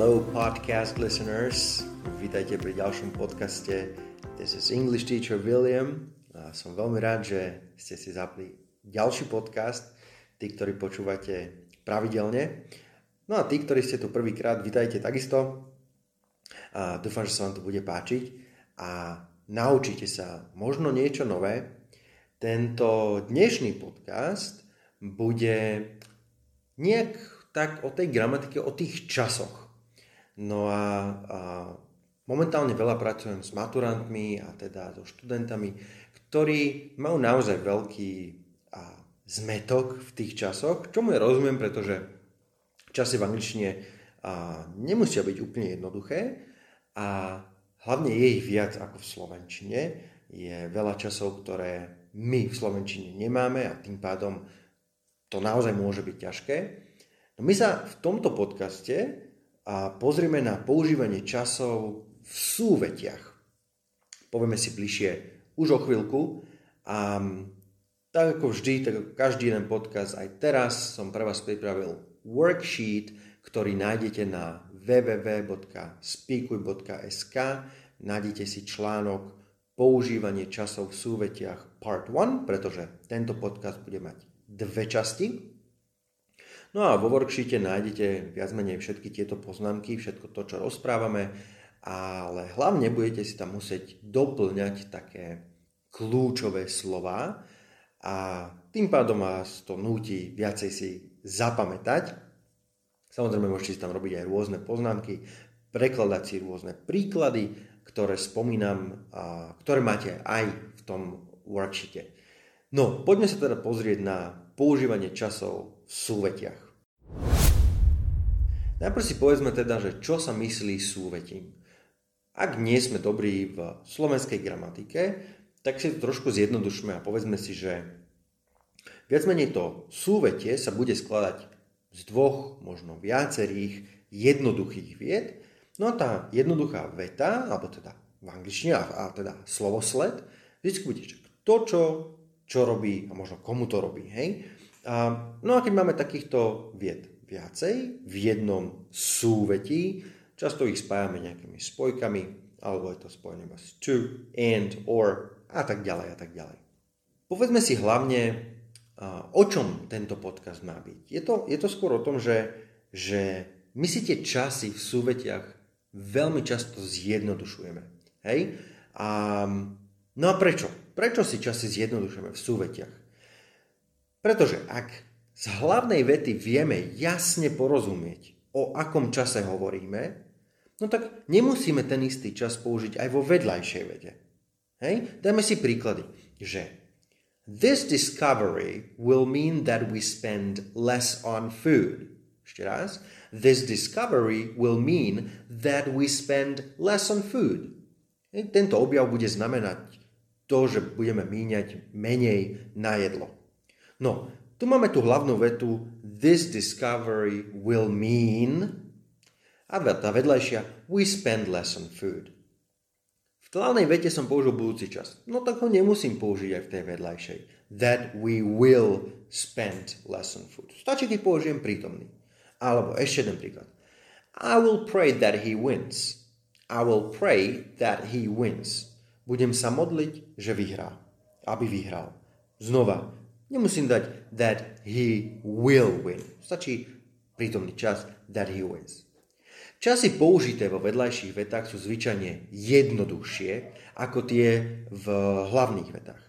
Hello podcast listeners, vítajte pri ďalšom podcaste This is English Teacher William. A som veľmi rád, že ste si zapli ďalší podcast, tí, ktorí počúvate pravidelne. No a tí, ktorí ste tu prvýkrát, vítajte takisto. A dúfam, že sa vám to bude páčiť a naučíte sa možno niečo nové. Tento dnešný podcast bude nejak tak o tej gramatike, o tých časoch. No a, a momentálne veľa pracujem s maturantmi a teda so študentami, ktorí majú naozaj veľký a, zmetok v tých časoch, čomu ja rozumiem, pretože časy v angličtine a, nemusia byť úplne jednoduché a hlavne je ich viac ako v slovenčine. Je veľa časov, ktoré my v slovenčine nemáme a tým pádom to naozaj môže byť ťažké. No my sa v tomto podcaste a pozrieme na používanie časov v súvetiach. Povieme si bližšie už o chvíľku a tak ako vždy, tak ako každý jeden podcast, aj teraz som pre vás pripravil worksheet, ktorý nájdete na www.speakuj.sk nájdete si článok používanie časov v súvetiach part 1, pretože tento podcast bude mať dve časti. No a vo worksheete nájdete viac menej všetky tieto poznámky, všetko to, čo rozprávame, ale hlavne budete si tam musieť doplňať také kľúčové slova a tým pádom vás to núti viacej si zapamätať. Samozrejme môžete si tam robiť aj rôzne poznámky, prekladať si rôzne príklady, ktoré spomínam, a ktoré máte aj v tom worksheete. No, poďme sa teda pozrieť na používanie časov súvetiach. Najprv si povedzme teda, že čo sa myslí súvetím. Ak nie sme dobrí v slovenskej gramatike, tak si to trošku zjednodušme a povedzme si, že viac menej to súvetie sa bude skladať z dvoch, možno viacerých jednoduchých vied. No a tá jednoduchá veta, alebo teda v angličtine, a, teda slovosled, vždy bude, kto čo, čo robí a možno komu to robí. Hej? A, no a keď máme takýchto vied viacej v jednom súvetí, často ich spájame nejakými spojkami, alebo je to spojené s to, and, or a tak ďalej a tak ďalej. Povedzme si hlavne, o čom tento podcast má byť. Je to, je to skôr o tom, že, že my si tie časy v súvetiach veľmi často zjednodušujeme. Hej? A, no a prečo? Prečo si časy zjednodušujeme v súvetiach? Pretože ak z hlavnej vety vieme jasne porozumieť, o akom čase hovoríme, no tak nemusíme ten istý čas použiť aj vo vedľajšej vete. Hej? Dajme si príklady, že This discovery will mean that we spend less on food. Ešte raz. This discovery will mean that we spend less on food. Tento objav bude znamenať to, že budeme míňať menej na jedlo. No, tu máme tú hlavnú vetu This discovery will mean a tá vedľajšia We spend less on food. V hlavnej vete som použil budúci čas. No tak ho nemusím použiť aj v tej vedľajšej. That we will spend less on food. Stačí, keď použijem prítomný. Alebo ešte jeden príklad. I will pray that he wins. I will pray that he wins. Budem sa modliť, že vyhrá. Aby vyhral. Znova, nemusím dať that he will win. Stačí prítomný čas that he wins. Časy použité vo vedľajších vetách sú zvyčajne jednoduchšie ako tie v hlavných vetách.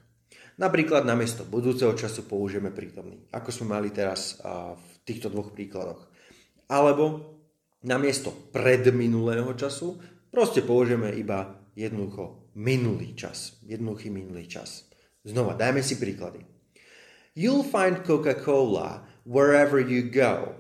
Napríklad namiesto budúceho času použijeme prítomný, ako sme mali teraz v týchto dvoch príkladoch. Alebo namiesto predminulého času proste použijeme iba jednoducho minulý čas. Jednoduchý minulý čas. Znova, dajme si príklady. You'll find Coca-Cola wherever you go.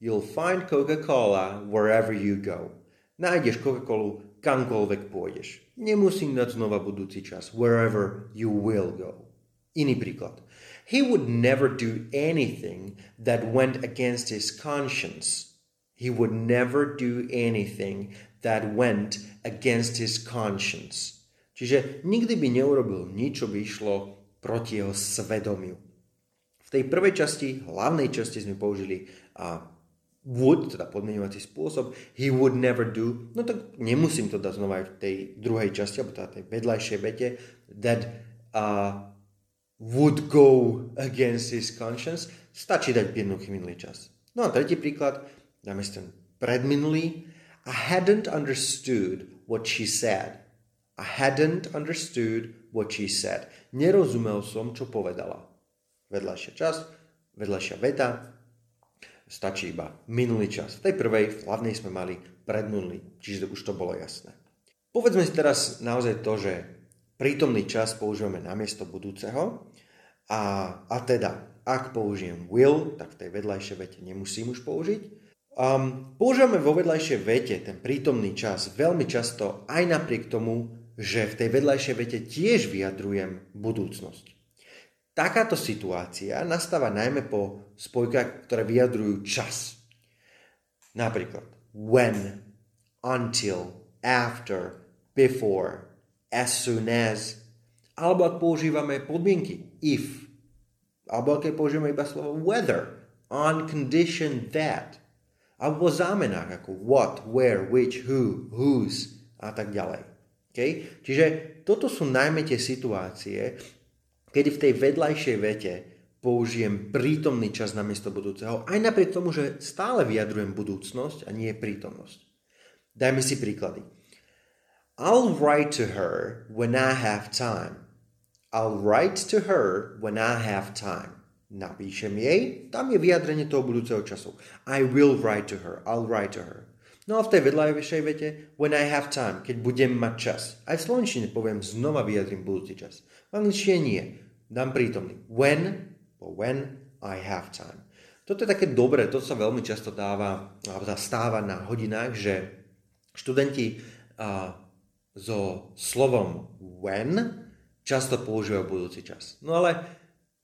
You'll find Coca-Cola wherever you go. Nájdeš Coca-Colu kamkoľvek pôjdeš. Nemusím dať znova budúci čas. Wherever you will go. Iný príklad. He would never do anything that went against his conscience. He would never do anything that went against his conscience. Čiže nikdy by neurobil nič, čo by išlo proti jeho svedomiu. Tej prvej časti, hlavnej časti sme použili a would, teda podmienovací spôsob, he would never do, no tak nemusím to dať znova aj v tej druhej časti, alebo teda tej vedľajšej vete, that uh, would go against his conscience, stačí dať jednoduchý minulý čas. No a tretí príklad, dáme si ten predminulý. I hadn't understood what she said. I hadn't understood what she said. Nerozumel som, čo povedala. Vedľajšia časť, vedľajšia veta, stačí iba minulý čas. V tej prvej, v hlavnej sme mali predminulý, čiže už to bolo jasné. Povedzme si teraz naozaj to, že prítomný čas používame namiesto budúceho a, a teda, ak použijem will, tak v tej vedľajšej vete nemusím už použiť. Um, používame vo vedľajšej vete ten prítomný čas veľmi často aj napriek tomu, že v tej vedľajšej vete tiež vyjadrujem budúcnosť. Takáto situácia nastáva najmä po spojkách, ktoré vyjadrujú čas. Napríklad when, until, after, before, as soon as, alebo ak používame podmienky if, alebo ak používame iba slovo whether, on condition that, alebo v zámenách ako what, where, which, who, whose a tak ďalej. Okay? Čiže toto sú najmä tie situácie, kedy v tej vedľajšej vete použijem prítomný čas na miesto budúceho, aj napriek tomu, že stále vyjadrujem budúcnosť a nie prítomnosť. Dajme si príklady. I'll write to her when I have time. I'll write to her when I have time. Napíšem jej, tam je vyjadrenie toho budúceho času. I will write to her. I'll write to her. No a v tej vedľajšej vete, when I have time, keď budem mať čas. Aj v slovenčine poviem, znova vyjadrím budúci čas. V angličtine nie dám prítomný. When, when I have time. Toto je také dobré, to sa veľmi často dáva, stáva na hodinách, že študenti a, so slovom when často používajú budúci čas. No ale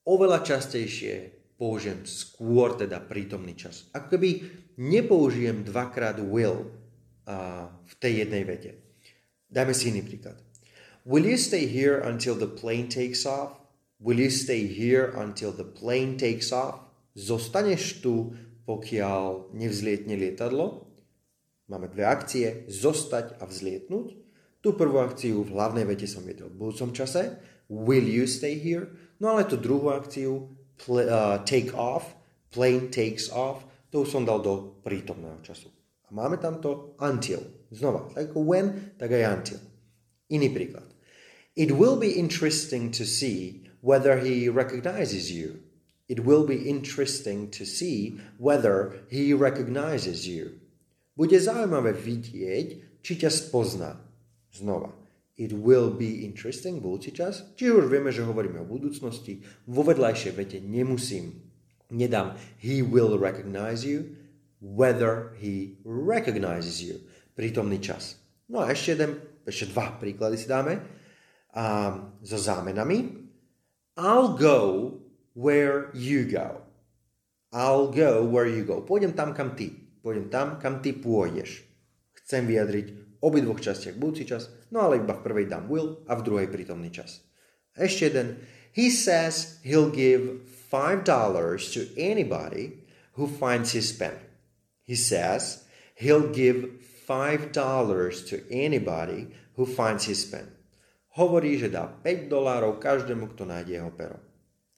oveľa častejšie použijem skôr teda prítomný čas. Ako keby nepoužijem dvakrát will a, v tej jednej vete. Dajme si iný príklad. Will you stay here until the plane takes off? Will you stay here until the plane takes off? Zostaneš tu, pokiaľ nevzlietne lietadlo? Máme dve akcie, zostať a vzlietnúť. Tú prvú akciu v hlavnej vete som viedol v budúcom čase. Will you stay here? No ale tú druhú akciu, pl- uh, take off, plane takes off, to už som dal do prítomného času. A máme tam to until. Znova, tak when, tak aj until. Iný príklad. It will be interesting to see whether he recognizes you. It will be interesting to see whether he recognizes you. Bude zaujímavé vidieť, či ťa spozná. Znova. It will be interesting, budúci čas. Čiže už vieme, že hovoríme o budúcnosti. Vo vedľajšej vete nemusím, nedám he will recognize you, whether he recognizes you. Prítomný čas. No a ešte jeden, ešte dva príklady si dáme. A, so zámenami. I'll go where you go. I'll go where you go. Pôjdem tam, kam ty. Pôjdem tam, kam ty pôjdeš. Chcem vyjadriť obidvoch častiach budúci čas, no ale iba v prvej dám will a v druhej prítomný čas. Ešte jeden. He says he'll give $5 to anybody who finds his pen. He says he'll give $5 to anybody who finds his pen hovorí, že dá 5 dolárov každému, kto nájde jeho pero.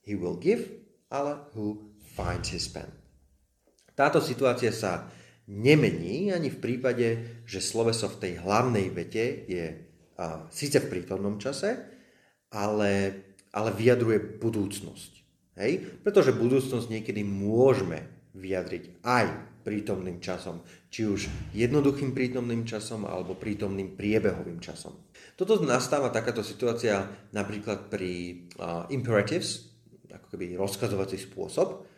He will give, ale who finds his pen. Táto situácia sa nemení ani v prípade, že sloveso v tej hlavnej vete je a, síce v prítomnom čase, ale, ale vyjadruje budúcnosť. Hej? Pretože budúcnosť niekedy môžeme vyjadriť aj prítomným časom, či už jednoduchým prítomným časom alebo prítomným priebehovým časom. Toto nastáva takáto situácia napríklad pri uh, imperatives, ako keby rozkazovací spôsob.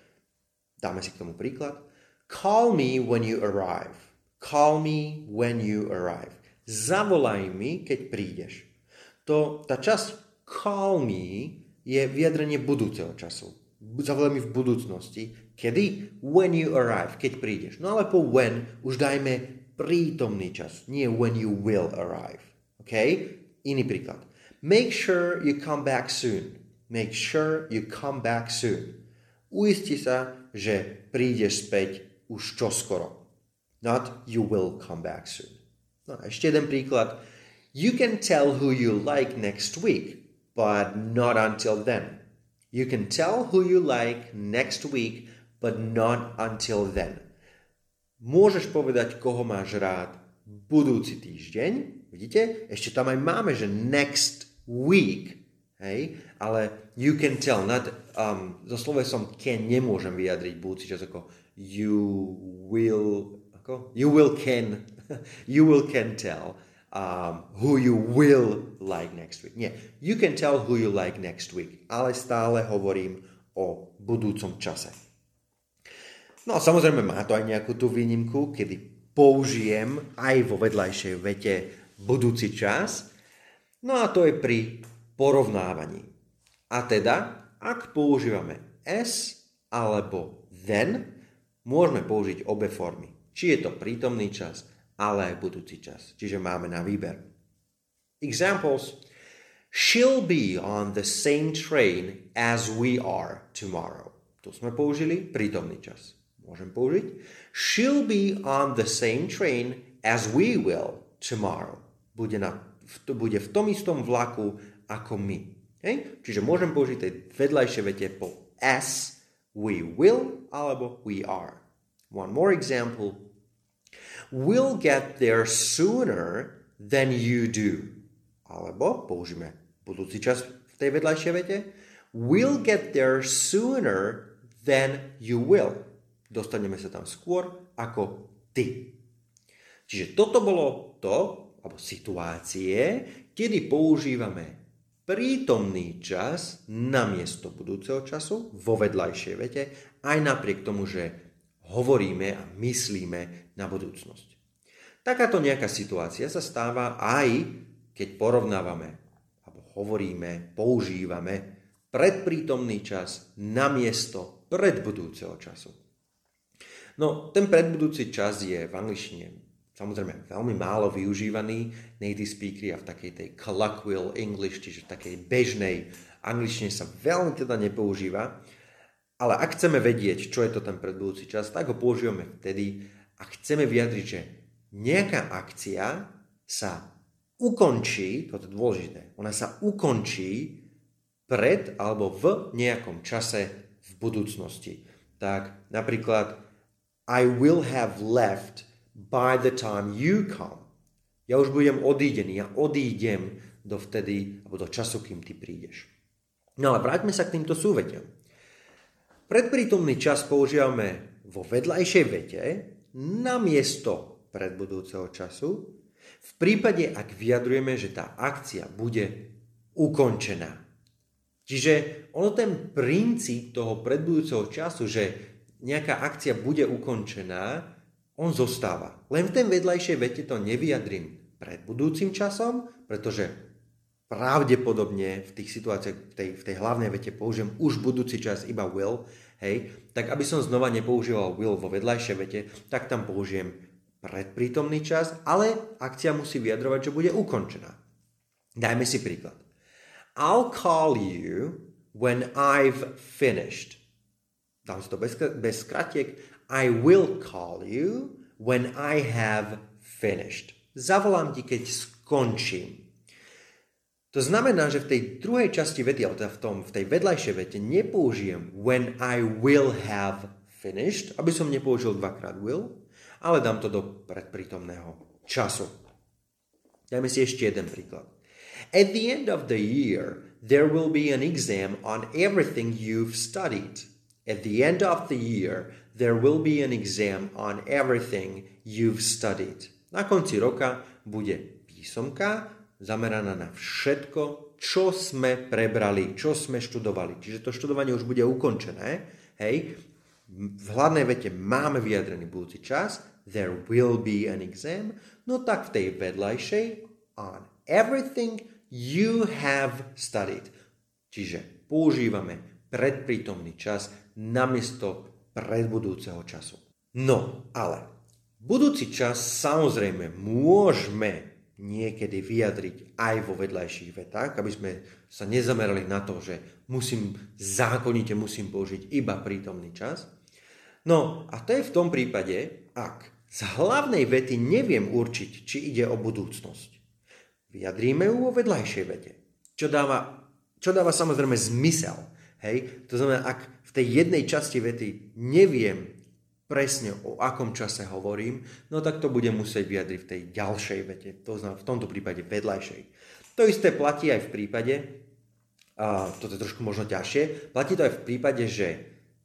Dáme si k tomu príklad. Call me when you arrive. Call me when you arrive. Zavolaj mi, keď prídeš. To, tá časť call me je vyjadrenie budúceho času. Zavolaj mi v budúcnosti. Kedy? When you arrive, keď prídeš. No ale po when už dajme prítomný čas, nie when you will arrive. OK? Iný príklad. Make sure you come back soon. Make sure you come back soon. Uisti sa, že prídeš späť už čoskoro. Not you will come back soon. No a ešte jeden príklad. You can tell who you like next week, but not until then. You can tell who you like next week, but not until then. Môžeš povedať, koho máš rád budúci týždeň. Vidíte? Ešte tam aj máme, že next week. Hej? Ale you can tell. Not, um, so slovesom can nemôžem vyjadriť budúci čas ako you will, ako? You will can, you will can tell um, who you will like next week. Nie, you can tell who you like next week, ale stále hovorím o budúcom čase. No a samozrejme má to aj nejakú tú výnimku, kedy použijem aj vo vedľajšej vete budúci čas. No a to je pri porovnávaní. A teda, ak používame s alebo then, môžeme použiť obe formy. Či je to prítomný čas, ale aj budúci čas. Čiže máme na výber. Examples. She'll be on the same train as we are tomorrow. Tu sme použili prítomný čas. Môžem použiť. She'll be on the same train as we will tomorrow. Bude, na, bude v tom istom vlaku ako my. Hej? Čiže môžem použiť tej vedľajšie vete po as, we will, alebo we are. One more example will get there sooner than you do. Alebo použijeme budúci čas v tej vedľajšej vete. Will get there sooner than you will. Dostaneme sa tam skôr ako ty. Čiže toto bolo to, alebo situácie, kedy používame prítomný čas namiesto budúceho času vo vedľajšej vete, aj napriek tomu, že hovoríme a myslíme na budúcnosť. Takáto nejaká situácia sa stáva aj, keď porovnávame, alebo hovoríme, používame predprítomný čas na miesto predbudúceho času. No, ten predbudúci čas je v angličtine samozrejme veľmi málo využívaný. Native speakery a v takej tej colloquial English, čiže v takej bežnej angličtine sa veľmi teda nepoužíva. Ale ak chceme vedieť, čo je to ten predbudúci čas, tak ho používame vtedy, ak chceme vyjadriť, že nejaká akcia sa ukončí, toto je dôležité, ona sa ukončí pred alebo v nejakom čase v budúcnosti. Tak napríklad I will have left by the time you come. Ja už budem odídený, ja odídem do vtedy, alebo do času, kým ty prídeš. No ale vráťme sa k týmto súvetiam. Predprítomný čas používame vo vedľajšej vete namiesto predbudúceho času, v prípade, ak vyjadrujeme, že tá akcia bude ukončená. Čiže ono ten princíp toho predbudúceho času, že nejaká akcia bude ukončená, on zostáva. Len v tej vedľajšej vete to nevyjadrím pred budúcim časom, pretože pravdepodobne v tých situáciách, v tej, v tej hlavnej vete použijem už budúci čas iba will, hej, tak aby som znova nepoužíval will vo vedľajšej vete, tak tam použijem predprítomný čas, ale akcia musí vyjadrovať, že bude ukončená. Dajme si príklad. I'll call you when I've finished. Dám si to bez, bez skratiek. I will call you when I have finished. Zavolám ti, keď skončím. To znamená, že v tej druhej časti vety, ale teda v, tom, v tej vedľajšej vete nepoužijem when I will have finished, aby som nepoužil dvakrát will, ale dám to do predprítomného času. Dajme si ešte jeden príklad. At the end of the year, there will be an exam on everything you've studied. At the end of the year, there will be an exam on everything you've studied. Na konci roka bude písomka zameraná na všetko, čo sme prebrali, čo sme študovali. Čiže to študovanie už bude ukončené. Hej, v hlavnej vete máme vyjadrený budúci čas, there will be an exam, no tak v tej vedľajšej on everything you have studied. Čiže používame predprítomný čas namiesto predbudúceho času. No, ale budúci čas samozrejme môžeme niekedy vyjadriť aj vo vedľajších vetách, aby sme sa nezamerali na to, že musím zákonite musím použiť iba prítomný čas. No a to je v tom prípade, ak z hlavnej vety neviem určiť, či ide o budúcnosť. Vyjadríme ju vo vedľajšej vete, čo dáva, čo dáva samozrejme zmysel. Hej? To znamená, ak tej jednej časti vety neviem presne o akom čase hovorím, no tak to budem musieť vyjadriť v tej ďalšej vete, to znamená v tomto prípade vedľajšej. To isté platí aj v prípade, a toto je trošku možno ťažšie, platí to aj v prípade, že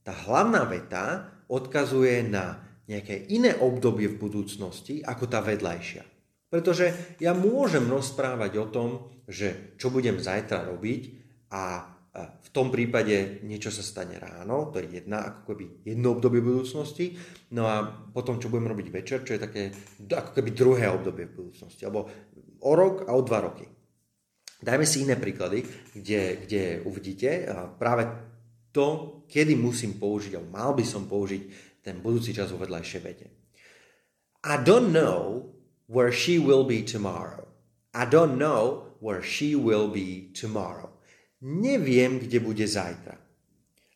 tá hlavná veta odkazuje na nejaké iné obdobie v budúcnosti ako tá vedľajšia. Pretože ja môžem rozprávať o tom, že čo budem zajtra robiť a v tom prípade niečo sa stane ráno, to je jedna, ako keby jedno obdobie budúcnosti, no a potom, čo budem robiť večer, čo je také ako keby druhé obdobie budúcnosti, alebo o rok a o dva roky. Dajme si iné príklady, kde, kde uvidíte práve to, kedy musím použiť, alebo mal by som použiť ten budúci čas vo vedľajšej vete. I don't know where she will be tomorrow. I don't know where she will be tomorrow. Neviem, kde bude zajtra.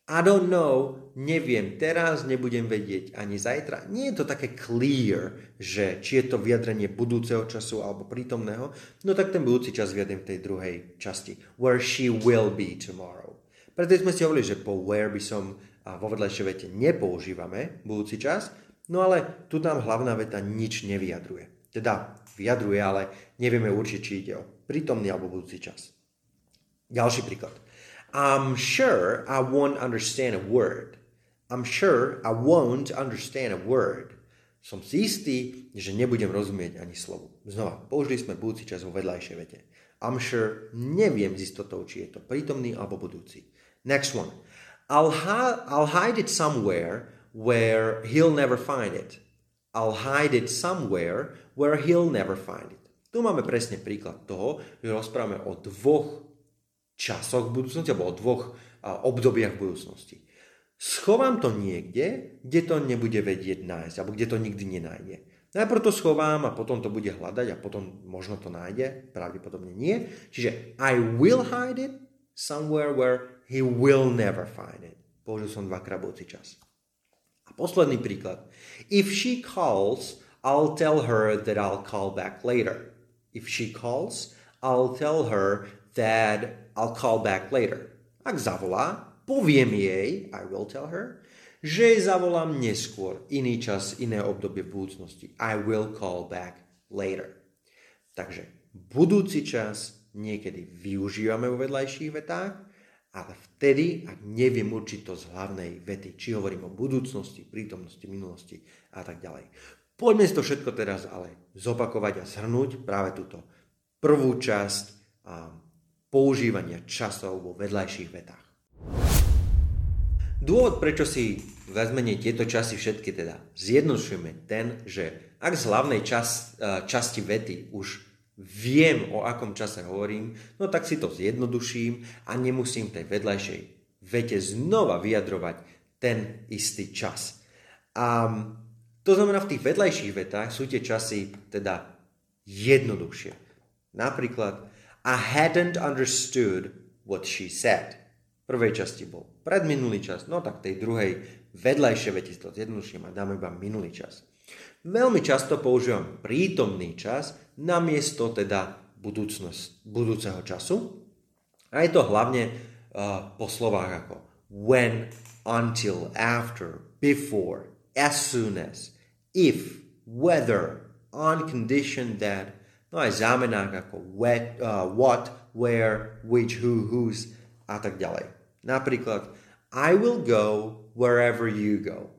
I don't know, neviem teraz, nebudem vedieť ani zajtra. Nie je to také clear, že či je to vyjadrenie budúceho času alebo prítomného, no tak ten budúci čas vyjadrím v tej druhej časti. Where she will be tomorrow. Preto sme si hovorili, že po where by som vo vedľajšej vete nepoužívame budúci čas, no ale tu tam hlavná veta nič nevyjadruje. Teda vyjadruje, ale nevieme určiť, či ide o prítomný alebo budúci čas. Ďalší príklad. I'm sure I won't understand a word. I'm sure I won't understand a word. Som si istý, že nebudem rozumieť ani slovu. Znova, použili sme budúci čas vo vedľajšej vete. I'm sure, neviem s istotou, či je to prítomný alebo budúci. Next one. I'll, hi- I'll hide it somewhere where he'll never find it. I'll hide it somewhere where he'll never find it. Tu máme presne príklad toho, že rozprávame o dvoch časoch v budúcnosti, alebo o dvoch obdobiach budúcnosti. Schovám to niekde, kde to nebude vedieť nájsť, alebo kde to nikdy nenájde. Najprv to schovám a potom to bude hľadať a potom možno to nájde, pravdepodobne nie. Čiže I will hide it somewhere where he will never find it. Použil som dvakrát budúci čas. A posledný príklad. If she calls, I'll tell her that I'll call back later. If she calls, I'll tell her that I'll call back later. Ak zavolá, poviem jej, I will tell her, že zavolám neskôr, iný čas, iné obdobie budúcnosti. I will call back later. Takže budúci čas niekedy využívame vo vedľajších vetách, ale vtedy, ak neviem určiť z hlavnej vety, či hovorím o budúcnosti, prítomnosti, minulosti a tak ďalej. Poďme si to všetko teraz ale zopakovať a zhrnúť práve túto prvú časť používania časov vo vedľajších vetách. Dôvod, prečo si vezmenie tieto časy všetky teda zjednodušujeme ten, že ak z hlavnej čas, časti vety už viem, o akom čase hovorím, no tak si to zjednoduším a nemusím tej vedľajšej vete znova vyjadrovať ten istý čas. A to znamená, v tých vedľajších vetách sú tie časy teda jednoduchšie. Napríklad, I hadn't understood what she said. V prvej časti bol predminulý čas, no tak tej druhej vedľajšej vete to zjednoduším a dáme iba minulý čas. Veľmi často používam prítomný čas namiesto teda budúcnosť, budúceho času. A je to hlavne uh, po slovách ako when, until, after, before, as soon as, if, whether, on condition that, no aj zámenách ako what, uh, what, where, which, who, whose a tak ďalej. Napríklad I will go wherever you go.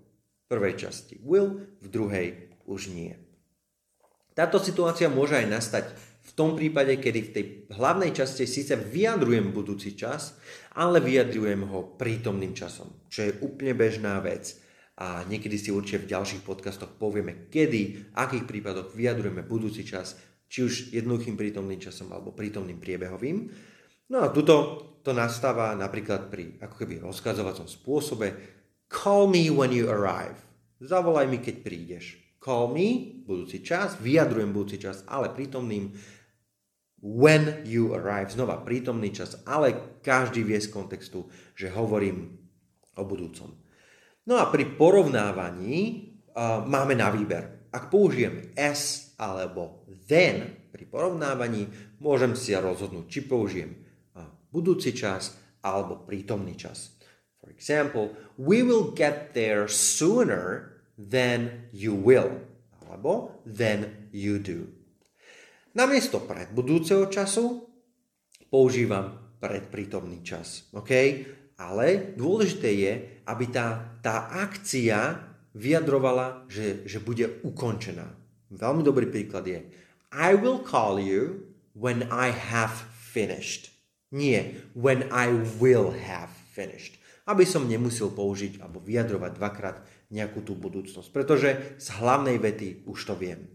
V prvej časti will, v druhej už nie. Táto situácia môže aj nastať v tom prípade, kedy v tej hlavnej časti síce vyjadrujem budúci čas, ale vyjadrujem ho prítomným časom, čo je úplne bežná vec. A niekedy si určite v ďalších podcastoch povieme, kedy, v akých prípadoch vyjadrujeme budúci čas, či už jednoduchým prítomným časom alebo prítomným priebehovým. No a tuto to nastáva napríklad pri ako keby rozkazovacom spôsobe Call me when you arrive. Zavolaj mi, keď prídeš call me, budúci čas, vyjadrujem budúci čas, ale prítomným when you arrive, znova prítomný čas, ale každý vie z kontextu, že hovorím o budúcom. No a pri porovnávaní uh, máme na výber. Ak použijem s alebo then pri porovnávaní, môžem si rozhodnúť, či použijem budúci čas alebo prítomný čas. For example, we will get there sooner than you will. Alebo than you do. Namiesto predbudúceho času používam predprítomný čas. OK? Ale dôležité je, aby tá, tá akcia vyjadrovala, že, že bude ukončená. Veľmi dobrý príklad je I will call you when I have finished. Nie, when I will have finished. Aby som nemusel použiť alebo vyjadrovať dvakrát nejakú tú budúcnosť, pretože z hlavnej vety už to viem.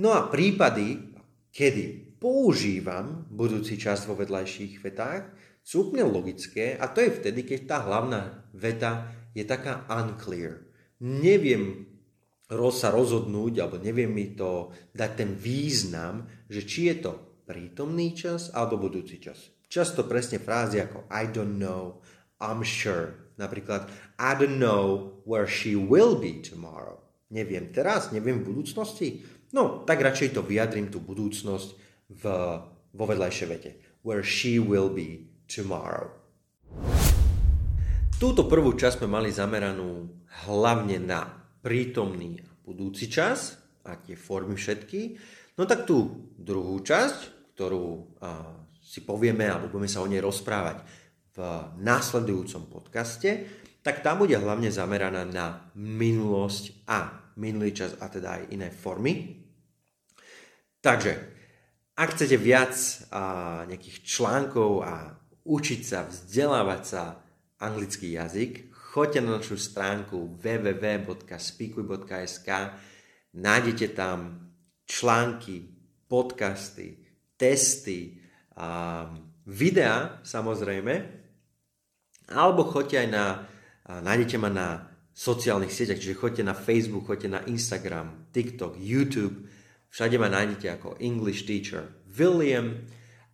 No a prípady, kedy používam budúci čas vo vedľajších vetách, sú úplne logické a to je vtedy, keď tá hlavná veta je taká unclear. Neviem sa rozhodnúť, alebo neviem mi to dať ten význam, že či je to prítomný čas alebo budúci čas. Často presne frázy ako I don't know, I'm sure. Napríklad I don't know where she will be tomorrow. Neviem teraz, neviem v budúcnosti. No, tak radšej to vyjadrím, tú budúcnosť v, vo vedľajšej vete. Where she will be tomorrow. Túto prvú časť sme mali zameranú hlavne na prítomný a budúci čas a tie formy všetky. No tak tú druhú časť, ktorú a, si povieme alebo budeme sa o nej rozprávať v následujúcom podcaste, tak tá bude hlavne zameraná na minulosť a minulý čas a teda aj iné formy. Takže, ak chcete viac a, nejakých článkov a učiť sa, vzdelávať sa anglický jazyk, choďte na našu stránku www.speakuj.sk, nájdete tam články, podcasty, testy, a videá samozrejme, alebo choďte aj na, nájdete ma na sociálnych sieťach, čiže choďte na Facebook, choďte na Instagram, TikTok, YouTube, všade ma nájdete ako English Teacher William,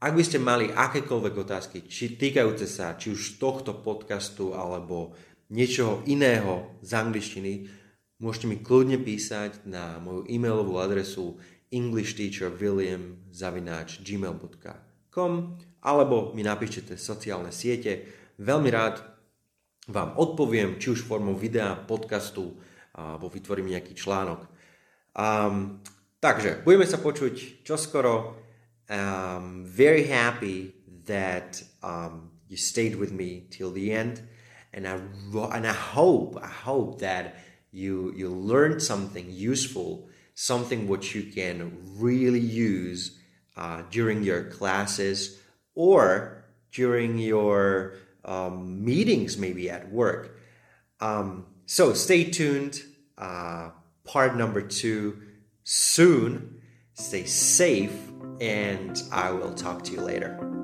ak by ste mali akékoľvek otázky, či týkajúce sa či už tohto podcastu alebo niečoho iného z angličtiny, môžete mi kľudne písať na moju e-mailovú adresu englishteacherwilliam.gmail.com alebo mi napíšte sociálne siete. Veľmi rád vám odpoviem, či už formou videa, podcastu, alebo vytvorím nejaký článok. Um, takže, budeme sa počuť čoskoro um, very happy that um, you stayed with me till the end, and I and I hope I hope that you you learned something useful, something which you can really use uh, during your classes or during your um, meetings, maybe at work. Um, so stay tuned. Uh, part number two soon. Stay safe and I will talk to you later.